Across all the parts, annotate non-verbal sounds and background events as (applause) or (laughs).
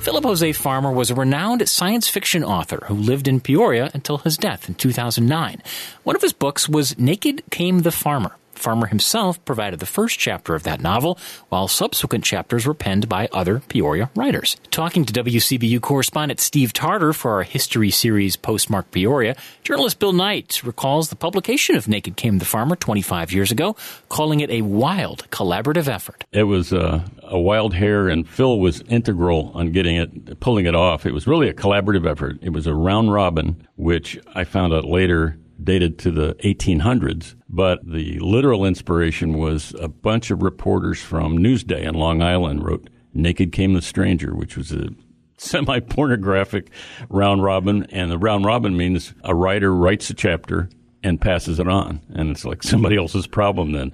Philip Jose Farmer was a renowned science fiction author who lived in Peoria until his death in 2009. One of his books was Naked Came the Farmer. Farmer himself provided the first chapter of that novel, while subsequent chapters were penned by other Peoria writers. Talking to WCBU correspondent Steve Tarter for our history series Postmark Peoria, journalist Bill Knight recalls the publication of Naked Came the Farmer 25 years ago, calling it a wild collaborative effort. It was uh, a wild hair, and Phil was integral on getting it, pulling it off. It was really a collaborative effort. It was a round robin, which I found out later dated to the 1800s, but the literal inspiration was a bunch of reporters from Newsday in Long Island wrote Naked Came the Stranger, which was a semi pornographic round robin. And the round robin means a writer writes a chapter and passes it on. And it's like somebody else's problem then.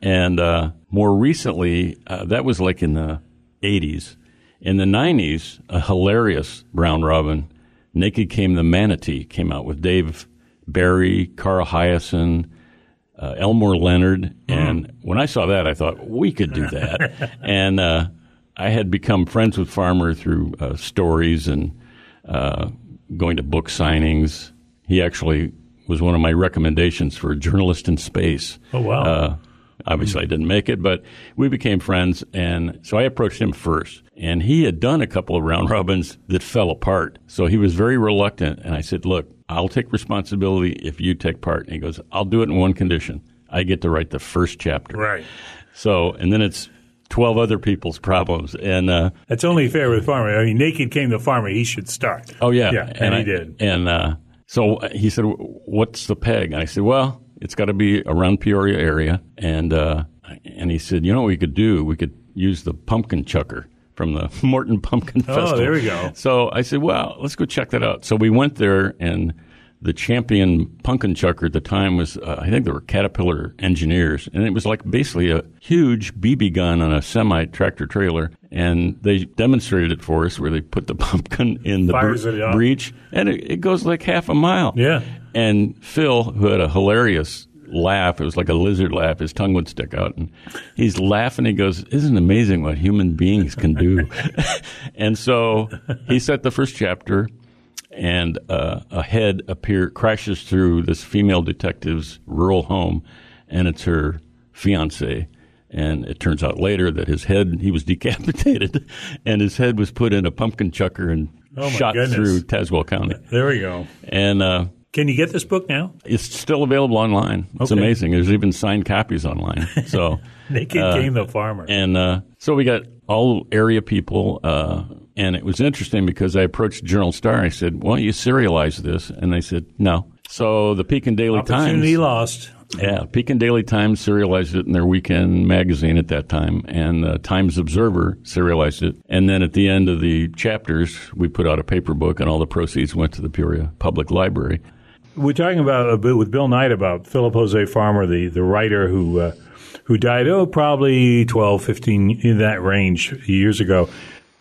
And uh, more recently, uh, that was like in the 80s. In the 90s, a hilarious round robin, Naked Came the Manatee, came out with Dave Barry, Carl Hiaasen, uh, Elmore Leonard. And mm. when I saw that, I thought we could do that. (laughs) and uh, I had become friends with Farmer through uh, stories and uh, going to book signings. He actually was one of my recommendations for a journalist in space. Oh, wow. Obviously, I didn't make it, but we became friends. And so I approached him first. And he had done a couple of round robins that fell apart. So he was very reluctant. And I said, Look, I'll take responsibility if you take part. And he goes, I'll do it in one condition. I get to write the first chapter. Right. So, and then it's 12 other people's problems. And uh, that's only fair with Farmer. I mean, Naked came the Farmer. He should start. Oh, yeah. Yeah, and, and he I, did. And uh, so he said, What's the peg? And I said, Well, it's got to be around Peoria area. And, uh, and he said, You know what we could do? We could use the pumpkin chucker from the (laughs) Morton Pumpkin Festival. Oh, there we go. So I said, well, let's go check that out. So we went there, and the champion pumpkin chucker at the time was, uh, I think they were Caterpillar engineers, and it was like basically a huge BB gun on a semi tractor trailer. And they demonstrated it for us where they put the (laughs) pumpkin in the bre- breech, and it, it goes like half a mile. Yeah. And Phil, who had a hilarious laugh. It was like a lizard laugh. His tongue would stick out. And he's laughing. He goes, Isn't it amazing what human beings can do? (laughs) and so he set the first chapter, and uh, a head appear crashes through this female detective's rural home, and it's her fiance. And it turns out later that his head, he was (laughs) decapitated, and his head was put in a pumpkin chucker and oh shot goodness. through Tazewell County. There we go. And uh, can you get this book now? It's still available online. It's okay. amazing. There's even signed copies online. (laughs) So Naked uh, Came the Farmer. And uh, so we got all area people, uh, and it was interesting because I approached Journal Star. I said, "Why don't you serialize this?" And they said, "No." So the Pekin Daily Opportunity Times. lost. Yeah, Pekin Daily Times serialized it in their weekend magazine at that time, and the Times Observer serialized it. And then at the end of the chapters, we put out a paper book, and all the proceeds went to the Peoria Public Library. We're talking about a bit with Bill Knight about Philip Jose Farmer, the, the writer who uh, who died, oh, probably 12, 15, in that range years ago.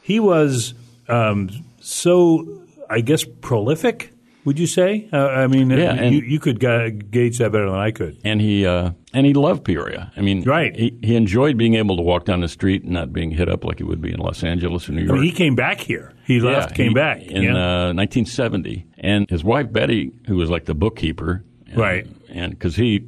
He was um, so, I guess, prolific would you say? Uh, I mean, yeah, you, you, could gauge that better than I could. And he uh, and he loved Peoria. I mean, right? He, he enjoyed being able to walk down the street and not being hit up like he would be in Los Angeles or New York. I mean, he came back here. He yeah, left, came he, back in yeah. uh, 1970, and his wife Betty, who was like the bookkeeper, and, right? And because he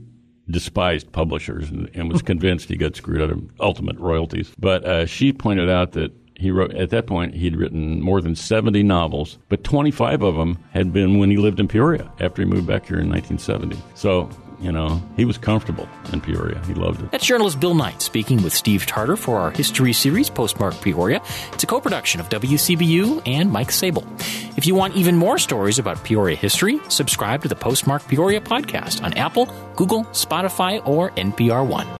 despised publishers and, and, was (laughs) convinced he got screwed out of ultimate royalties, but uh, she pointed out that he wrote at that point he'd written more than 70 novels but 25 of them had been when he lived in peoria after he moved back here in 1970 so you know, he was comfortable in Peoria. He loved it. That's journalist Bill Knight speaking with Steve Tarter for our history series, Postmark Peoria. It's a co production of WCBU and Mike Sable. If you want even more stories about Peoria history, subscribe to the Postmark Peoria podcast on Apple, Google, Spotify, or NPR One.